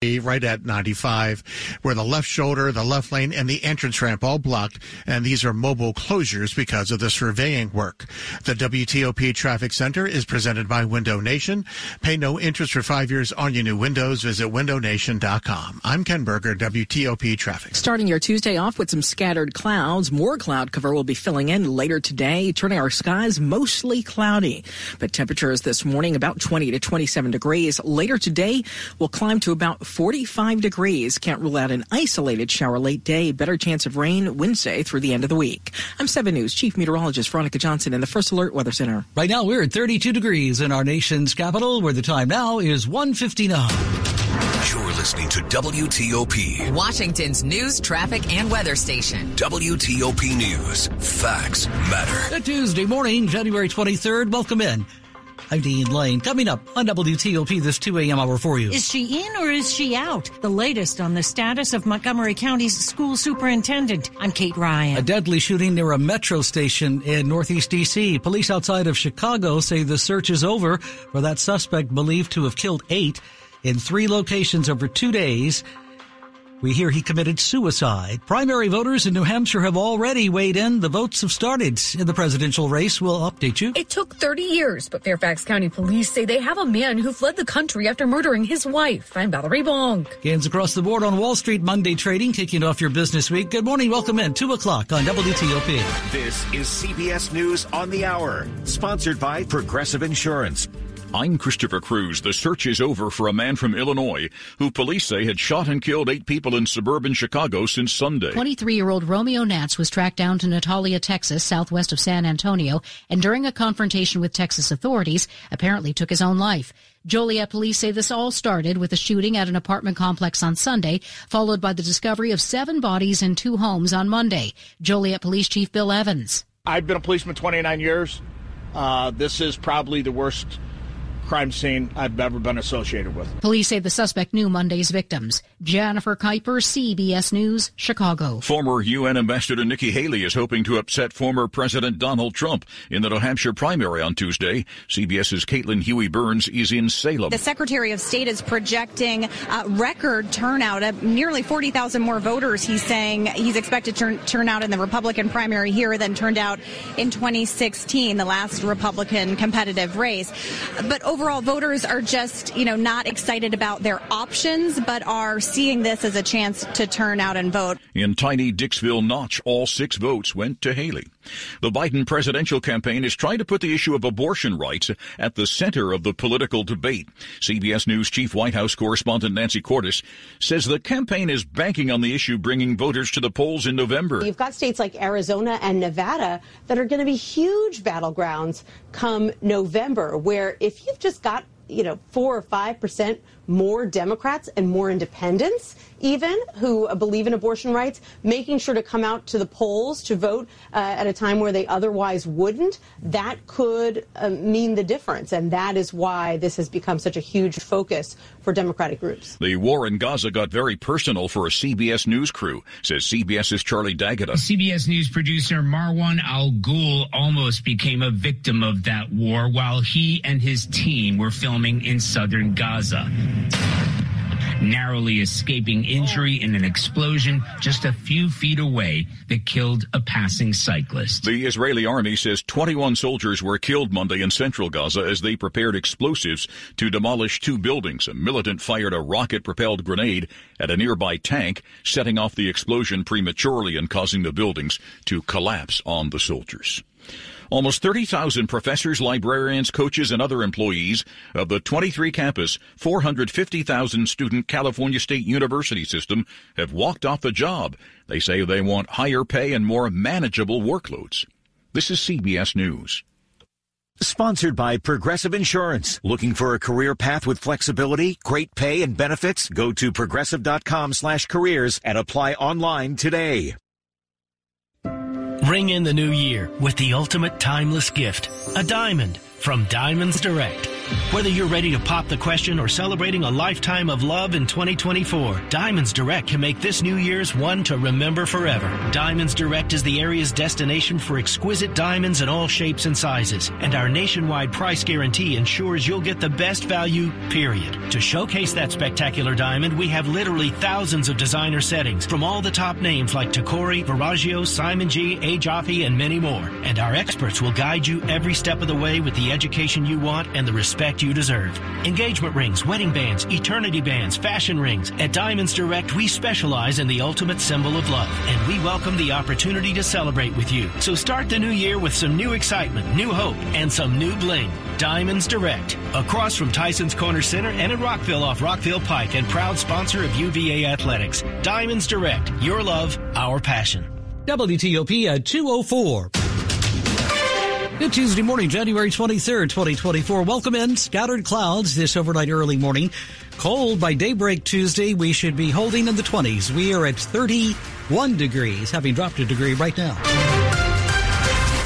right at 95, where the left shoulder, the left lane, and the entrance ramp all blocked, and these are mobile closures because of the surveying work. The WTOP Traffic Center is presented by Window Nation. Pay no interest for five years on your new windows. Visit windownation.com. I'm Ken Berger, WTOP Traffic. Starting your Tuesday off with some scattered clouds, more cloud cover will be filling in later today, turning our skies mostly cloudy. But temperatures this morning about 20 to 27 degrees. Later today will climb to about 45 degrees. Can't rule out an isolated shower late day. Better chance of rain Wednesday through the end of the week. I'm 7 News Chief Meteorologist Veronica Johnson in the First Alert Weather Center. Right now we're at 32 degrees in our nation's capital, where the time now is 159. You're listening to WTOP, Washington's news, traffic, and weather station. WTOP News. Facts matter. A Tuesday morning, January 23rd. Welcome in. I'm Dean Lane. Coming up on WTOP this 2 a.m. hour for you. Is she in or is she out? The latest on the status of Montgomery County's school superintendent. I'm Kate Ryan. A deadly shooting near a metro station in Northeast D.C. Police outside of Chicago say the search is over for that suspect believed to have killed eight in three locations over two days. We hear he committed suicide. Primary voters in New Hampshire have already weighed in. The votes have started in the presidential race. We'll update you. It took 30 years, but Fairfax County police say they have a man who fled the country after murdering his wife. I'm Valerie Bonk. Gains across the board on Wall Street Monday trading, kicking off your business week. Good morning. Welcome in. 2 o'clock on WTOP. This is CBS News on the Hour, sponsored by Progressive Insurance. I'm Christopher Cruz. The search is over for a man from Illinois who police say had shot and killed eight people in suburban Chicago since Sunday. 23 year old Romeo Nance was tracked down to Natalia, Texas, southwest of San Antonio, and during a confrontation with Texas authorities, apparently took his own life. Joliet police say this all started with a shooting at an apartment complex on Sunday, followed by the discovery of seven bodies in two homes on Monday. Joliet Police Chief Bill Evans. I've been a policeman 29 years. Uh, this is probably the worst crime scene I've ever been associated with. Police say the suspect knew Monday's victims. Jennifer Kuiper, CBS News, Chicago. Former UN Ambassador Nikki Haley is hoping to upset former President Donald Trump in the New Hampshire primary on Tuesday. CBS's Caitlin Huey Burns is in Salem. The Secretary of State is projecting uh, record turnout of nearly 40,000 more voters. He's saying he's expected to turn, turn out in the Republican primary here than turned out in 2016, the last Republican competitive race. But over overall voters are just, you know, not excited about their options, but are seeing this as a chance to turn out and vote. In tiny Dixville Notch, all six votes went to Haley. The Biden presidential campaign is trying to put the issue of abortion rights at the center of the political debate. CBS News chief White House correspondent Nancy Cordes says the campaign is banking on the issue bringing voters to the polls in November. You've got states like Arizona and Nevada that are going to be huge battlegrounds come November, where if you've just got you know, four or five percent more Democrats and more independents, even who believe in abortion rights, making sure to come out to the polls to vote uh, at a time where they otherwise wouldn't, that could uh, mean the difference. And that is why this has become such a huge focus for Democratic groups. The war in Gaza got very personal for a CBS News crew, says CBS's Charlie D'Agata. CBS News producer Marwan Al Ghul almost became a victim of that war while he and his team were filming in southern Gaza narrowly escaping injury in an explosion just a few feet away that killed a passing cyclist. The Israeli army says 21 soldiers were killed Monday in central Gaza as they prepared explosives to demolish two buildings. A militant fired a rocket propelled grenade at a nearby tank, setting off the explosion prematurely and causing the buildings to collapse on the soldiers. Almost 30,000 professors, librarians, coaches, and other employees of the 23 campus, 450,000 student California State University system have walked off the job. They say they want higher pay and more manageable workloads. This is CBS News. Sponsored by Progressive Insurance. Looking for a career path with flexibility, great pay, and benefits? Go to progressive.com slash careers and apply online today. Ring in the new year with the ultimate timeless gift, a diamond from Diamonds Direct. Whether you're ready to pop the question or celebrating a lifetime of love in 2024, Diamonds Direct can make this New Year's one to remember forever. Diamonds Direct is the area's destination for exquisite diamonds in all shapes and sizes, and our nationwide price guarantee ensures you'll get the best value, period. To showcase that spectacular diamond, we have literally thousands of designer settings from all the top names like Tacori, Verragio, Simon G, A. Jaffe, and many more. And our experts will guide you every step of the way with the education you want and the respect you deserve. Engagement rings, wedding bands, eternity bands, fashion rings. At Diamonds Direct, we specialize in the ultimate symbol of love, and we welcome the opportunity to celebrate with you. So start the new year with some new excitement, new hope, and some new bling. Diamonds Direct, across from Tyson's Corner Center and in Rockville off Rockville Pike, and proud sponsor of UVA Athletics. Diamonds Direct, your love, our passion. WTOP at 204. Good Tuesday morning, January 23rd, 2024. Welcome in. Scattered clouds this overnight early morning. Cold by daybreak Tuesday. We should be holding in the 20s. We are at 31 degrees, having dropped a degree right now.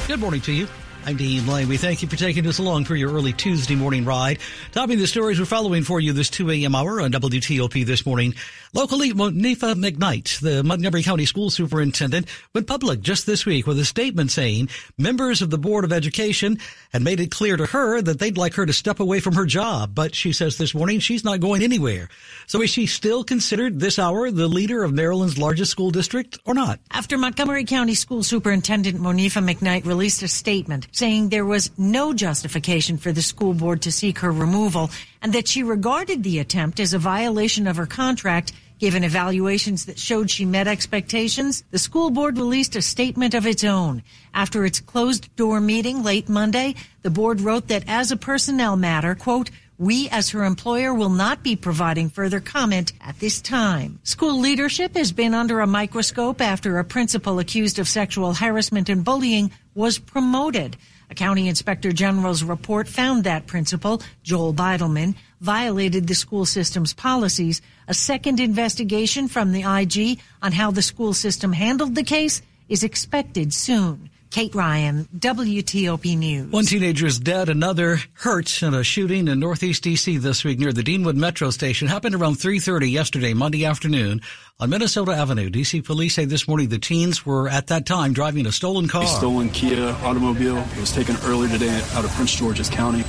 Good morning to you. I'm Dean Lane. We thank you for taking us along for your early Tuesday morning ride. Topping the stories we're following for you this 2 a.m. hour on WTOP this morning. Locally, Monifa McKnight, the Montgomery County School Superintendent, went public just this week with a statement saying members of the Board of Education had made it clear to her that they'd like her to step away from her job. But she says this morning she's not going anywhere. So is she still considered this hour the leader of Maryland's largest school district or not? After Montgomery County School Superintendent Monifa McKnight released a statement saying there was no justification for the school board to seek her removal and that she regarded the attempt as a violation of her contract Given evaluations that showed she met expectations, the school board released a statement of its own. After its closed door meeting late Monday, the board wrote that as a personnel matter, quote, we, as her employer, will not be providing further comment at this time. School leadership has been under a microscope after a principal accused of sexual harassment and bullying was promoted. A county inspector general's report found that principal, Joel Beidelman, violated the school system's policies. A second investigation from the IG on how the school system handled the case is expected soon. Kate Ryan, WTOP News. One teenager is dead, another hurt in a shooting in Northeast DC this week near the Deanwood Metro Station. Happened around 3:30 yesterday, Monday afternoon, on Minnesota Avenue. DC police say this morning the teens were at that time driving a stolen car. A stolen Kia automobile. It was taken earlier today out of Prince George's County.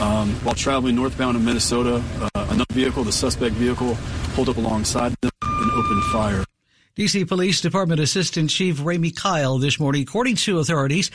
Um, while traveling northbound in Minnesota, uh, another vehicle, the suspect vehicle, pulled up alongside them and opened fire. DC Police Department Assistant Chief Ramey Kyle this morning, according to authorities,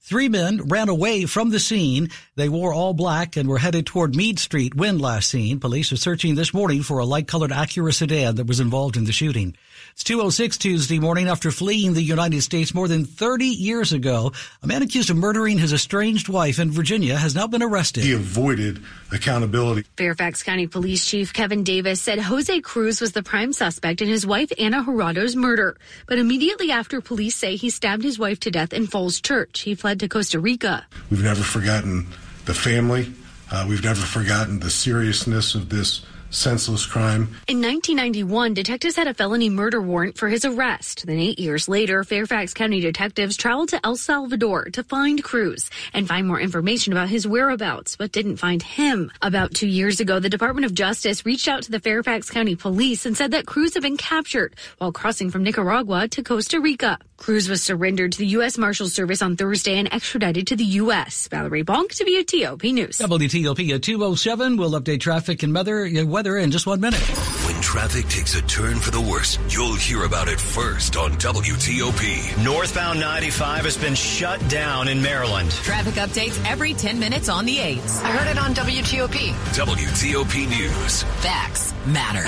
Three men ran away from the scene. They wore all black and were headed toward Meade Street when last seen. Police are searching this morning for a light-colored Acura sedan that was involved in the shooting. It's 206 Tuesday morning after fleeing the United States more than 30 years ago. A man accused of murdering his estranged wife in Virginia has now been arrested. He avoided accountability. Fairfax County Police Chief Kevin Davis said Jose Cruz was the prime suspect in his wife Ana Jurado's murder. But immediately after police say he stabbed his wife to death in Falls Church, he fled to Costa Rica. We've never forgotten the family. Uh, we've never forgotten the seriousness of this senseless crime. In 1991, detectives had a felony murder warrant for his arrest. Then, eight years later, Fairfax County detectives traveled to El Salvador to find Cruz and find more information about his whereabouts, but didn't find him. About two years ago, the Department of Justice reached out to the Fairfax County Police and said that Cruz had been captured while crossing from Nicaragua to Costa Rica. Cruz was surrendered to the U.S. Marshal Service on Thursday and extradited to the U.S. Valerie Bonk, WTOP News. WTOP at 207. We'll update traffic and weather, weather in just one minute. When traffic takes a turn for the worse, you'll hear about it first on WTOP. Northbound 95 has been shut down in Maryland. Traffic updates every 10 minutes on the 8s. I heard it on WTOP. WTOP News. Facts matter.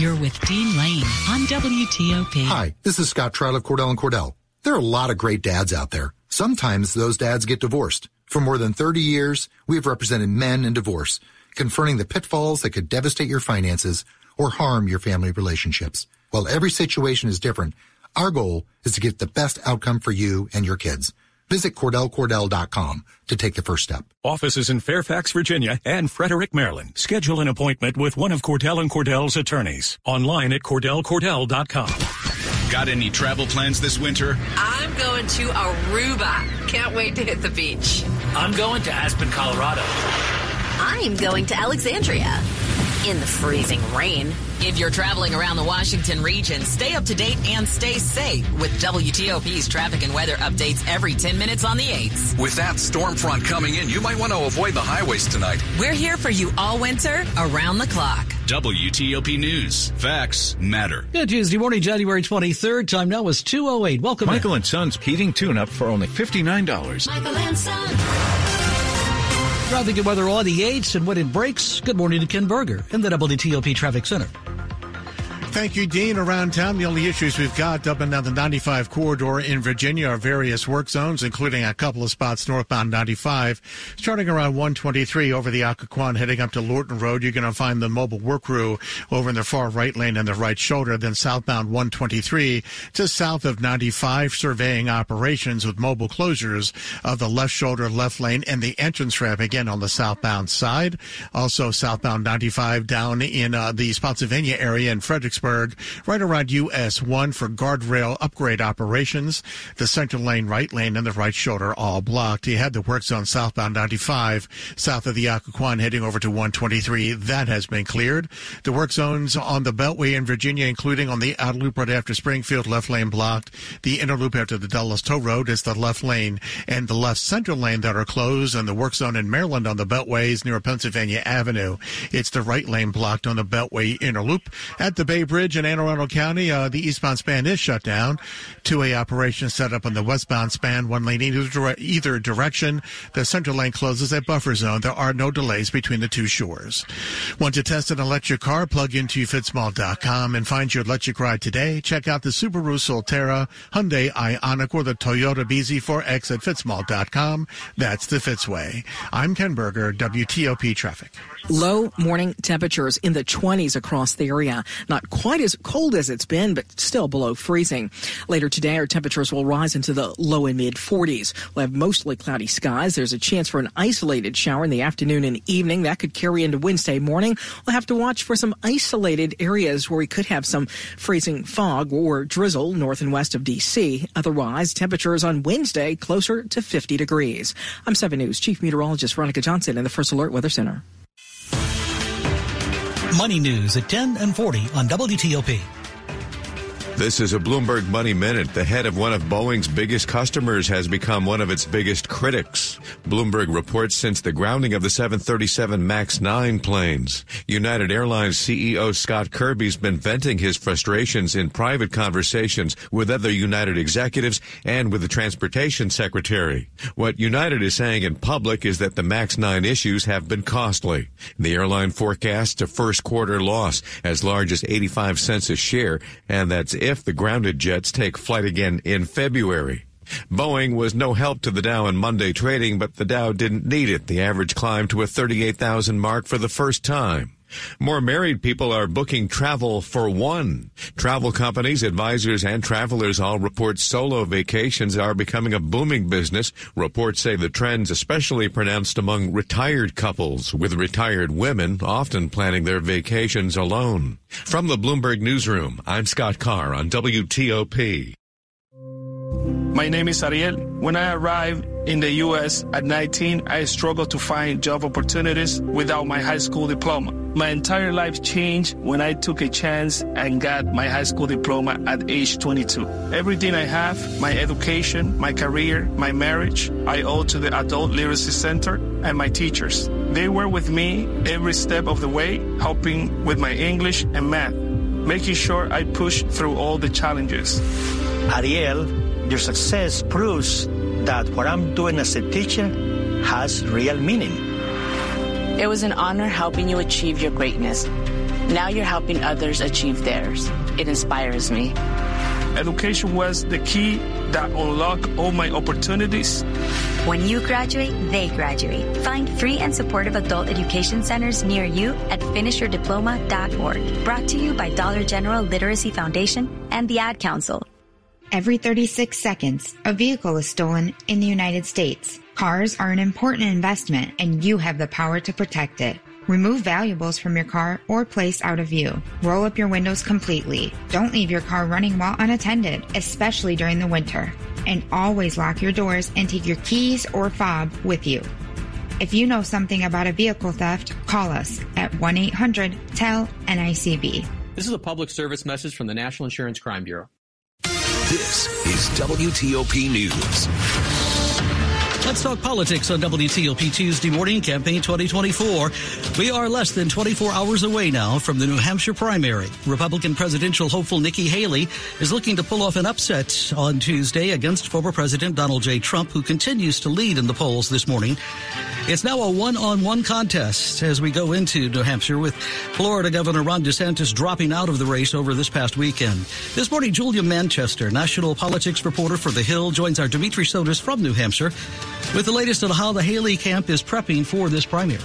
You're with Dean Lane on WTOP. Hi, this is Scott Trout of Cordell and Cordell. There are a lot of great dads out there. Sometimes those dads get divorced. For more than 30 years, we have represented men in divorce, confronting the pitfalls that could devastate your finances or harm your family relationships. While every situation is different, our goal is to get the best outcome for you and your kids. Visit CordellCordell.com to take the first step. Offices in Fairfax, Virginia and Frederick, Maryland. Schedule an appointment with one of Cordell and Cordell's attorneys. Online at CordellCordell.com. Got any travel plans this winter? I'm going to Aruba. Can't wait to hit the beach. I'm going to Aspen, Colorado. I'm going to Alexandria in the freezing rain. If you're traveling around the Washington region, stay up to date and stay safe with WTOP's traffic and weather updates every 10 minutes on the 8s. With that storm front coming in, you might want to avoid the highways tonight. We're here for you all winter, around the clock. WTOP News. Facts matter. Good Tuesday morning, January 23rd. Time now is 2.08. Welcome Michael in. and Son's heating tune-up for only $59. Michael and Son. Traffic and weather on the 8s and when it breaks. Good morning to Ken Berger in the WTOP Traffic Center. Thank you, Dean. Around town, the only issues we've got up and down the 95 corridor in Virginia are various work zones, including a couple of spots northbound 95. Starting around 123 over the Occoquan, heading up to Lorton Road, you're going to find the mobile work crew over in the far right lane and the right shoulder. Then southbound 123 to south of 95, surveying operations with mobile closures of the left shoulder, left lane, and the entrance ramp again on the southbound side. Also southbound 95 down in uh, the Spotsylvania area in Fredericksburg right around US 1 for guardrail upgrade operations. The center lane, right lane, and the right shoulder all blocked. You had the work zone southbound 95, south of the Occoquan heading over to 123. That has been cleared. The work zones on the Beltway in Virginia, including on the outer loop right after Springfield, left lane blocked. The inner loop after the Dulles Toll Road is the left lane and the left center lane that are closed. And the work zone in Maryland on the Beltways near Pennsylvania Avenue. It's the right lane blocked on the Beltway inner loop. At the Bay Bridge in Anne Arundel County, uh, the eastbound span is shut down. Two-way operation set up on the westbound span, one lane either, either direction. The center lane closes at buffer zone. There are no delays between the two shores. Want to test an electric car? Plug into fitzmall.com and find your electric ride today. Check out the Subaru Solterra, Hyundai Ioniq, or the Toyota BZ4X at fitzmall.com. That's the Fitzway. I'm Ken Berger, WTOP Traffic. Low morning temperatures in the 20s across the area. Not quite as cold as it's been, but still below freezing. Later today, our temperatures will rise into the low and mid 40s. We'll have mostly cloudy skies. There's a chance for an isolated shower in the afternoon and evening. That could carry into Wednesday morning. We'll have to watch for some isolated areas where we could have some freezing fog or drizzle north and west of D.C. Otherwise, temperatures on Wednesday closer to 50 degrees. I'm 7 News Chief Meteorologist Veronica Johnson in the First Alert Weather Center. Money news at 10 and 40 on WTOP. This is a Bloomberg Money Minute. The head of one of Boeing's biggest customers has become one of its biggest critics. Bloomberg reports since the grounding of the 737 MAX 9 planes. United Airlines CEO Scott Kirby's been venting his frustrations in private conversations with other United executives and with the transportation secretary. What United is saying in public is that the MAX 9 issues have been costly. The airline forecasts a first quarter loss as large as 85 cents a share, and that's if the grounded jets take flight again in February. Boeing was no help to the Dow in Monday trading, but the Dow didn't need it. The average climbed to a 38,000 mark for the first time. More married people are booking travel for one. Travel companies, advisors, and travelers all report solo vacations are becoming a booming business. Reports say the trend's especially pronounced among retired couples, with retired women often planning their vacations alone. From the Bloomberg Newsroom, I'm Scott Carr on WTOP. My name is Ariel. When I arrived in the U.S. at 19, I struggled to find job opportunities without my high school diploma. My entire life changed when I took a chance and got my high school diploma at age 22. Everything I have, my education, my career, my marriage, I owe to the Adult Literacy Center and my teachers. They were with me every step of the way, helping with my English and math, making sure I pushed through all the challenges. Ariel, your success proves that what I'm doing as a teacher has real meaning. It was an honor helping you achieve your greatness. Now you're helping others achieve theirs. It inspires me. Education was the key that unlocked all my opportunities. When you graduate, they graduate. Find free and supportive adult education centers near you at finishyourdiploma.org. Brought to you by Dollar General Literacy Foundation and the Ad Council. Every 36 seconds, a vehicle is stolen in the United States. Cars are an important investment and you have the power to protect it. Remove valuables from your car or place out of view. Roll up your windows completely. Don't leave your car running while unattended, especially during the winter. And always lock your doors and take your keys or fob with you. If you know something about a vehicle theft, call us at 1 800 TEL NICB. This is a public service message from the National Insurance Crime Bureau. This is WTOP News. Let's talk politics on WTOP Tuesday morning, campaign 2024. We are less than 24 hours away now from the New Hampshire primary. Republican presidential hopeful Nikki Haley is looking to pull off an upset on Tuesday against former President Donald J. Trump, who continues to lead in the polls this morning. It's now a one-on-one contest as we go into New Hampshire with Florida Governor Ron DeSantis dropping out of the race over this past weekend. This morning, Julia Manchester, national politics reporter for The Hill, joins our Dimitri Sotis from New Hampshire with the latest on how the Haley camp is prepping for this primary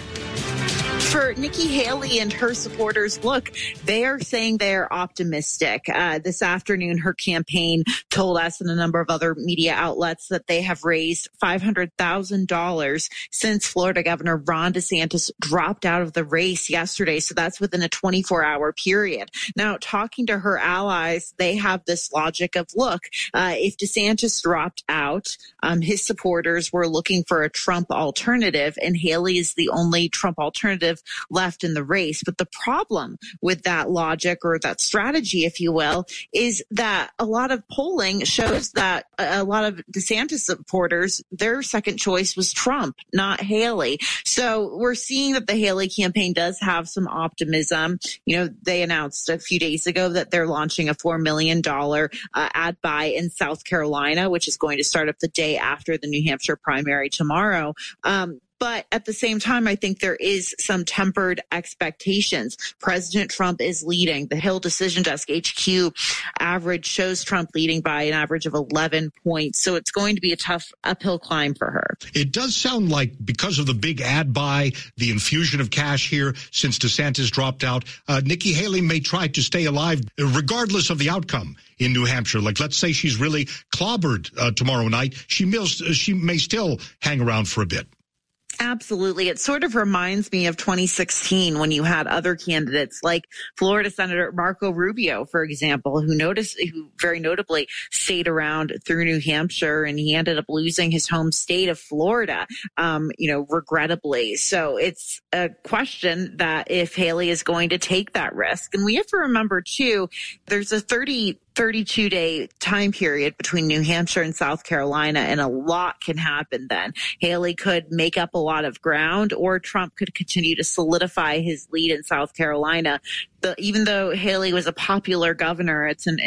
for Nikki Haley and her supporters, look, they are saying they're optimistic. Uh, this afternoon, her campaign told us and a number of other media outlets that they have raised $500,000 since Florida Governor Ron DeSantis dropped out of the race yesterday. So that's within a 24 hour period. Now, talking to her allies, they have this logic of, look, uh, if DeSantis dropped out, um, his supporters were looking for a Trump alternative and Haley is the only Trump alternative left in the race. But the problem with that logic or that strategy, if you will, is that a lot of polling shows that a lot of DeSantis supporters, their second choice was Trump, not Haley. So we're seeing that the Haley campaign does have some optimism. You know, they announced a few days ago that they're launching a $4 million uh, ad buy in South Carolina, which is going to start up the day after the New Hampshire primary tomorrow. Um, but at the same time, I think there is some tempered expectations. President Trump is leading. The Hill Decision Desk HQ average shows Trump leading by an average of 11 points. So it's going to be a tough uphill climb for her. It does sound like because of the big ad buy, the infusion of cash here since DeSantis dropped out, uh, Nikki Haley may try to stay alive regardless of the outcome in New Hampshire. Like, let's say she's really clobbered uh, tomorrow night. She may, she may still hang around for a bit. Absolutely. It sort of reminds me of 2016 when you had other candidates like Florida Senator Marco Rubio, for example, who noticed, who very notably stayed around through New Hampshire and he ended up losing his home state of Florida, um, you know, regrettably. So it's a question that if Haley is going to take that risk. And we have to remember too, there's a 30 32 day time period between New Hampshire and South Carolina, and a lot can happen then. Haley could make up a lot of ground, or Trump could continue to solidify his lead in South Carolina. The, even though Haley was a popular governor, it's an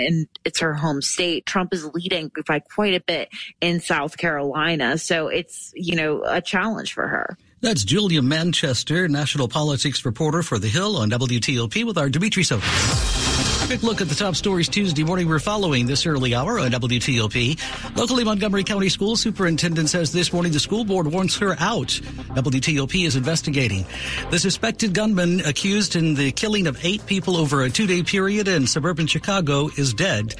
it's her home state. Trump is leading by quite a bit in South Carolina, so it's you know a challenge for her. That's Julia Manchester, national politics reporter for The Hill on WTOP with our Dimitri Sotis. Quick look at the top stories Tuesday morning. We're following this early hour on WTOP. Locally, Montgomery County School Superintendent says this morning the school board wants her out. WTOP is investigating. The suspected gunman accused in the killing of eight people over a two day period in suburban Chicago is dead.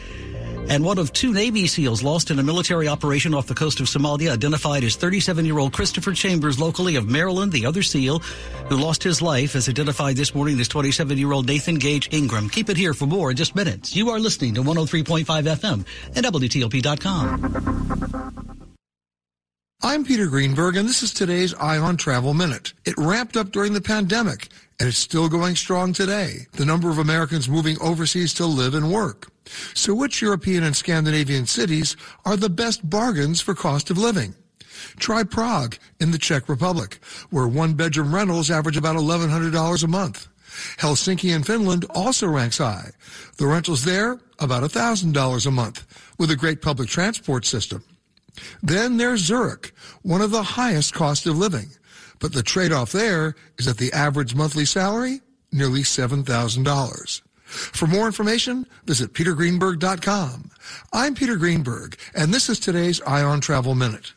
And one of two Navy SEALs lost in a military operation off the coast of Somalia, identified as 37 year old Christopher Chambers, locally of Maryland. The other SEAL who lost his life is identified this morning as 27 year old Nathan Gage Ingram. Keep it here for more in just minutes. You are listening to 103.5 FM and WTOP.com. I'm Peter Greenberg, and this is today's Eye on Travel Minute. It ramped up during the pandemic, and it's still going strong today. The number of Americans moving overseas to live and work. So which European and Scandinavian cities are the best bargains for cost of living? Try Prague in the Czech Republic, where one-bedroom rentals average about $1,100 a month. Helsinki in Finland also ranks high. The rentals there, about $1,000 a month, with a great public transport system. Then there's Zurich, one of the highest cost of living. But the trade-off there is that the average monthly salary, nearly $7,000. For more information, visit petergreenberg.com. I'm Peter Greenberg, and this is today's Eye on Travel Minute.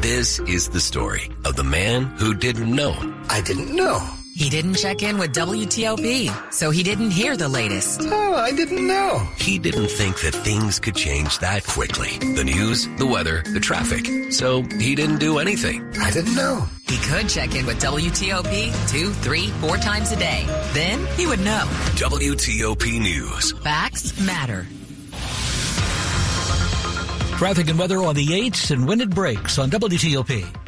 This is the story of the man who didn't know. I didn't know. He didn't check in with WTOP, so he didn't hear the latest. Oh, I didn't know. He didn't think that things could change that quickly. The news, the weather, the traffic. So he didn't do anything. I didn't know. He could check in with WTOP two, three, four times a day. Then he would know. WTOP News. Facts matter. Traffic and weather on the 8s and when it breaks on WTOP.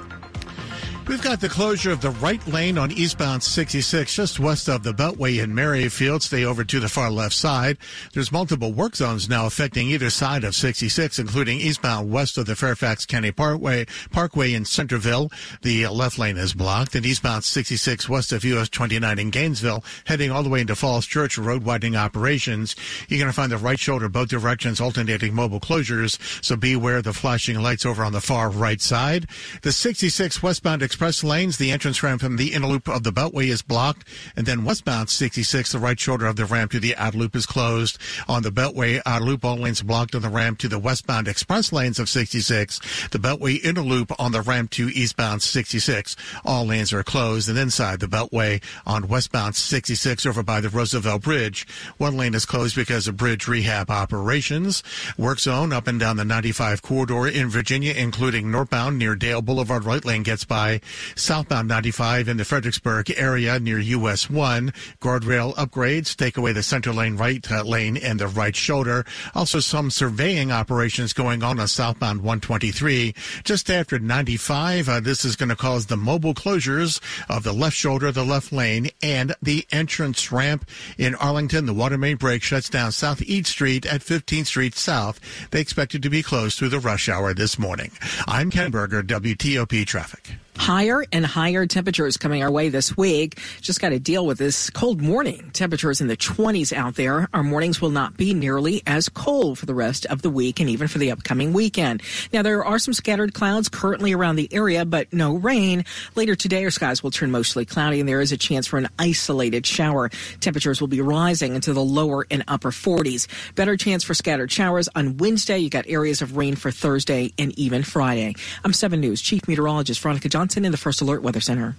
We've got the closure of the right lane on eastbound 66 just west of the Beltway in Merrifield. Stay over to the far left side. There's multiple work zones now affecting either side of 66, including eastbound west of the Fairfax County Parkway, Parkway in Centreville. The left lane is blocked. And eastbound 66 west of US 29 in Gainesville, heading all the way into Falls Church, road widening operations. You're going to find the right shoulder both directions alternating mobile closures. So beware the flashing lights over on the far right side. The 66 westbound express lanes, the entrance ramp from the inner loop of the Beltway is blocked. And then westbound 66, the right shoulder of the ramp to the outer loop is closed. On the Beltway outer loop, all lanes blocked on the ramp to the westbound express lanes of 66. The Beltway inner loop on the ramp to eastbound 66. All lanes are closed. And inside the Beltway on westbound 66 over by the Roosevelt Bridge, one lane is closed because of bridge rehab operations. Work zone up and down the 95 corridor in Virginia, including northbound near Dale Boulevard. Right lane gets by southbound 95 in the Fredericksburg area near US 1. Guardrail upgrades take away the center lane right uh, lane and the right shoulder. Also some surveying operations going on on southbound 123 just after 95. Uh, this is going to cause the mobile closures of the left shoulder, the left lane, and the entrance ramp in Arlington. The water main break shuts down South Eads Street at 15th Street South. They expect it to be closed through the rush hour this morning. I'm Ken Berger, WTOP Traffic. Higher and higher temperatures coming our way this week. Just got to deal with this cold morning. Temperatures in the 20s out there. Our mornings will not be nearly as cold for the rest of the week and even for the upcoming weekend. Now, there are some scattered clouds currently around the area, but no rain. Later today, our skies will turn mostly cloudy and there is a chance for an isolated shower. Temperatures will be rising into the lower and upper 40s. Better chance for scattered showers on Wednesday. You got areas of rain for Thursday and even Friday. I'm 7 News Chief Meteorologist Veronica Johnson. Johnson in the First Alert Weather Center.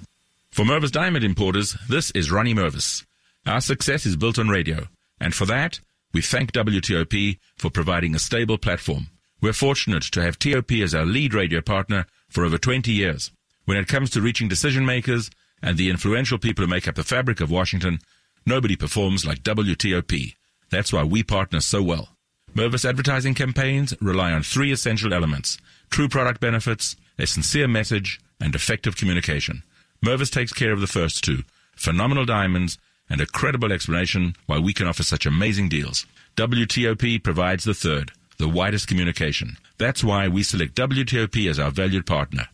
For Mervis Diamond Importers, this is Ronnie Mervis. Our success is built on radio, and for that, we thank WTOP for providing a stable platform. We're fortunate to have TOP as our lead radio partner for over 20 years. When it comes to reaching decision makers and the influential people who make up the fabric of Washington, nobody performs like WTOP. That's why we partner so well. Mervis advertising campaigns rely on three essential elements true product benefits, a sincere message, and effective communication. Mervis takes care of the first two phenomenal diamonds and a credible explanation why we can offer such amazing deals. WTOP provides the third, the widest communication. That's why we select WTOP as our valued partner.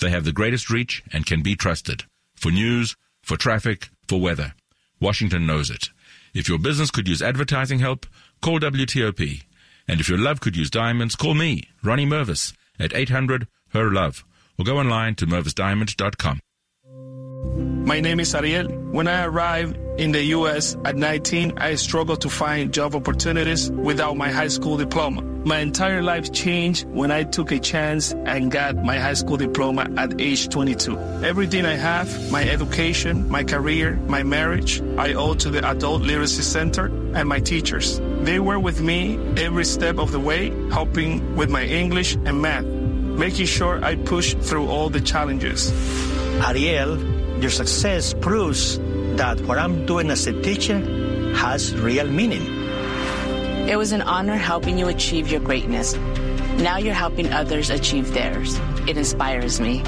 They have the greatest reach and can be trusted. For news, for traffic, for weather. Washington knows it. If your business could use advertising help, call WTOP. And if your love could use diamonds, call me, Ronnie Mervis, at 800 HER LOVE or go online to mervisdiamond.com. My name is Ariel. When I arrived in the U.S. at 19, I struggled to find job opportunities without my high school diploma. My entire life changed when I took a chance and got my high school diploma at age 22. Everything I have, my education, my career, my marriage, I owe to the Adult Literacy Center and my teachers. They were with me every step of the way, helping with my English and math making sure I push through all the challenges. Ariel, your success proves that what I'm doing as a teacher has real meaning. It was an honor helping you achieve your greatness. Now you're helping others achieve theirs. It inspires me.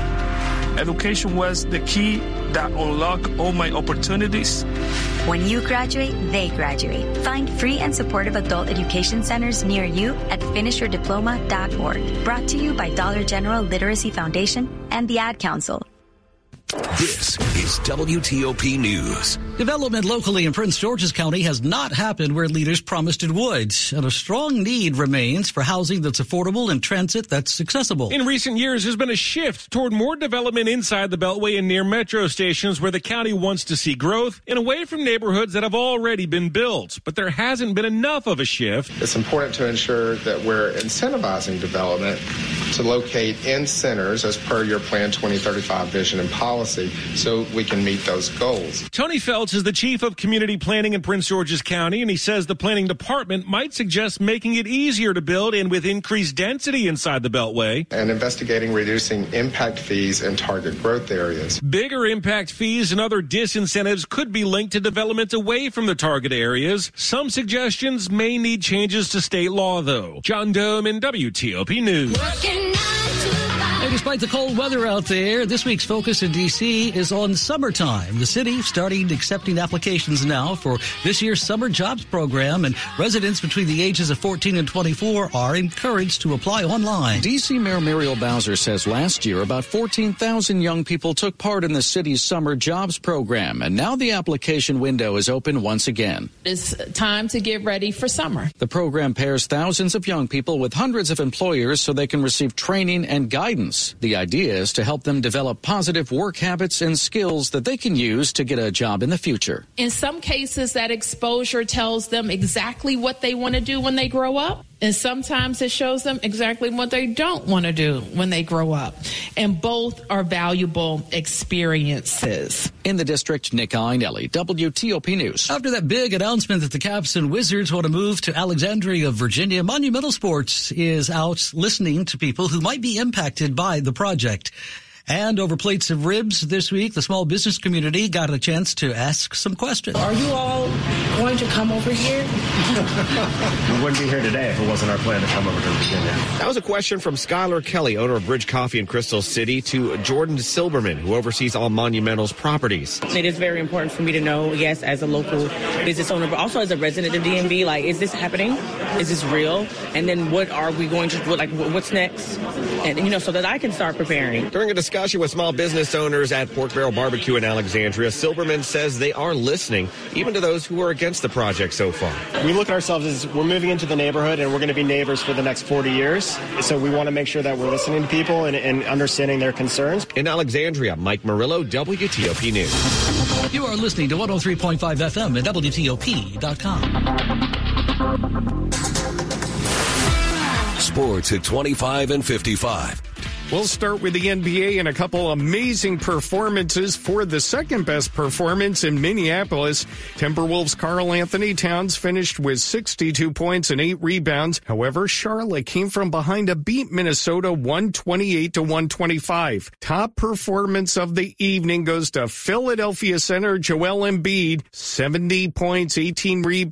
Education was the key that unlocked all my opportunities. When you graduate, they graduate. Find free and supportive adult education centers near you at finishyourdiploma.org. Brought to you by Dollar General Literacy Foundation and the Ad Council. This is WTOP News. Development locally in Prince George's County has not happened where leaders promised it would, and a strong need remains for housing that's affordable and transit that's accessible. In recent years, there's been a shift toward more development inside the Beltway and near metro stations where the county wants to see growth and away from neighborhoods that have already been built. But there hasn't been enough of a shift. It's important to ensure that we're incentivizing development to locate in centers as per your Plan 2035 vision and policy policy so we can meet those goals. Tony Feltz is the chief of community planning in Prince George's County, and he says the planning department might suggest making it easier to build and with increased density inside the Beltway. And investigating reducing impact fees in target growth areas. Bigger impact fees and other disincentives could be linked to development away from the target areas. Some suggestions may need changes to state law, though. John Domen WTOP News. Hey, despite the cold weather out there, this week's focus in D.C. is on summertime. The city starting accepting applications now for this year's summer jobs program, and residents between the ages of 14 and 24 are encouraged to apply online. D.C. Mayor Muriel Bowser says last year about 14,000 young people took part in the city's summer jobs program, and now the application window is open once again. It's time to get ready for summer. The program pairs thousands of young people with hundreds of employers so they can receive training and guidance. The idea is to help them develop positive work habits and skills that they can use to get a job in the future. In some cases, that exposure tells them exactly what they want to do when they grow up. And sometimes it shows them exactly what they don't want to do when they grow up. And both are valuable experiences. In the district, Nick Iannelli, WTOP News. After that big announcement that the Caps and Wizards want to move to Alexandria, Virginia, Monumental Sports is out listening to people who might be impacted by the project. And over plates of ribs this week, the small business community got a chance to ask some questions. Are you all going to come over here? we wouldn't be here today if it wasn't our plan to come over to Virginia. That was a question from Skylar Kelly, owner of Bridge Coffee in Crystal City, to Jordan Silberman, who oversees all Monumental's properties. It is very important for me to know, yes, as a local business owner, but also as a resident of DMV, like, is this happening? Is this real? And then what are we going to, do? like, what's next? And, you know, so that I can start preparing. During a discussion, discussion with small business owners at Pork Barrel Barbecue in Alexandria, Silberman says they are listening, even to those who are against the project so far. We look at ourselves as we're moving into the neighborhood and we're going to be neighbors for the next 40 years. So we want to make sure that we're listening to people and, and understanding their concerns. In Alexandria, Mike Murillo, WTOP News. You are listening to 103.5 FM at WTOP.com. Sports at 25 and 55. We'll start with the NBA and a couple amazing performances for the second best performance in Minneapolis. Timberwolves Karl Anthony Towns finished with 62 points and eight rebounds. However, Charlotte came from behind to beat Minnesota 128 to 125. Top performance of the evening goes to Philadelphia center Joel Embiid, 70 points, 18 rebounds.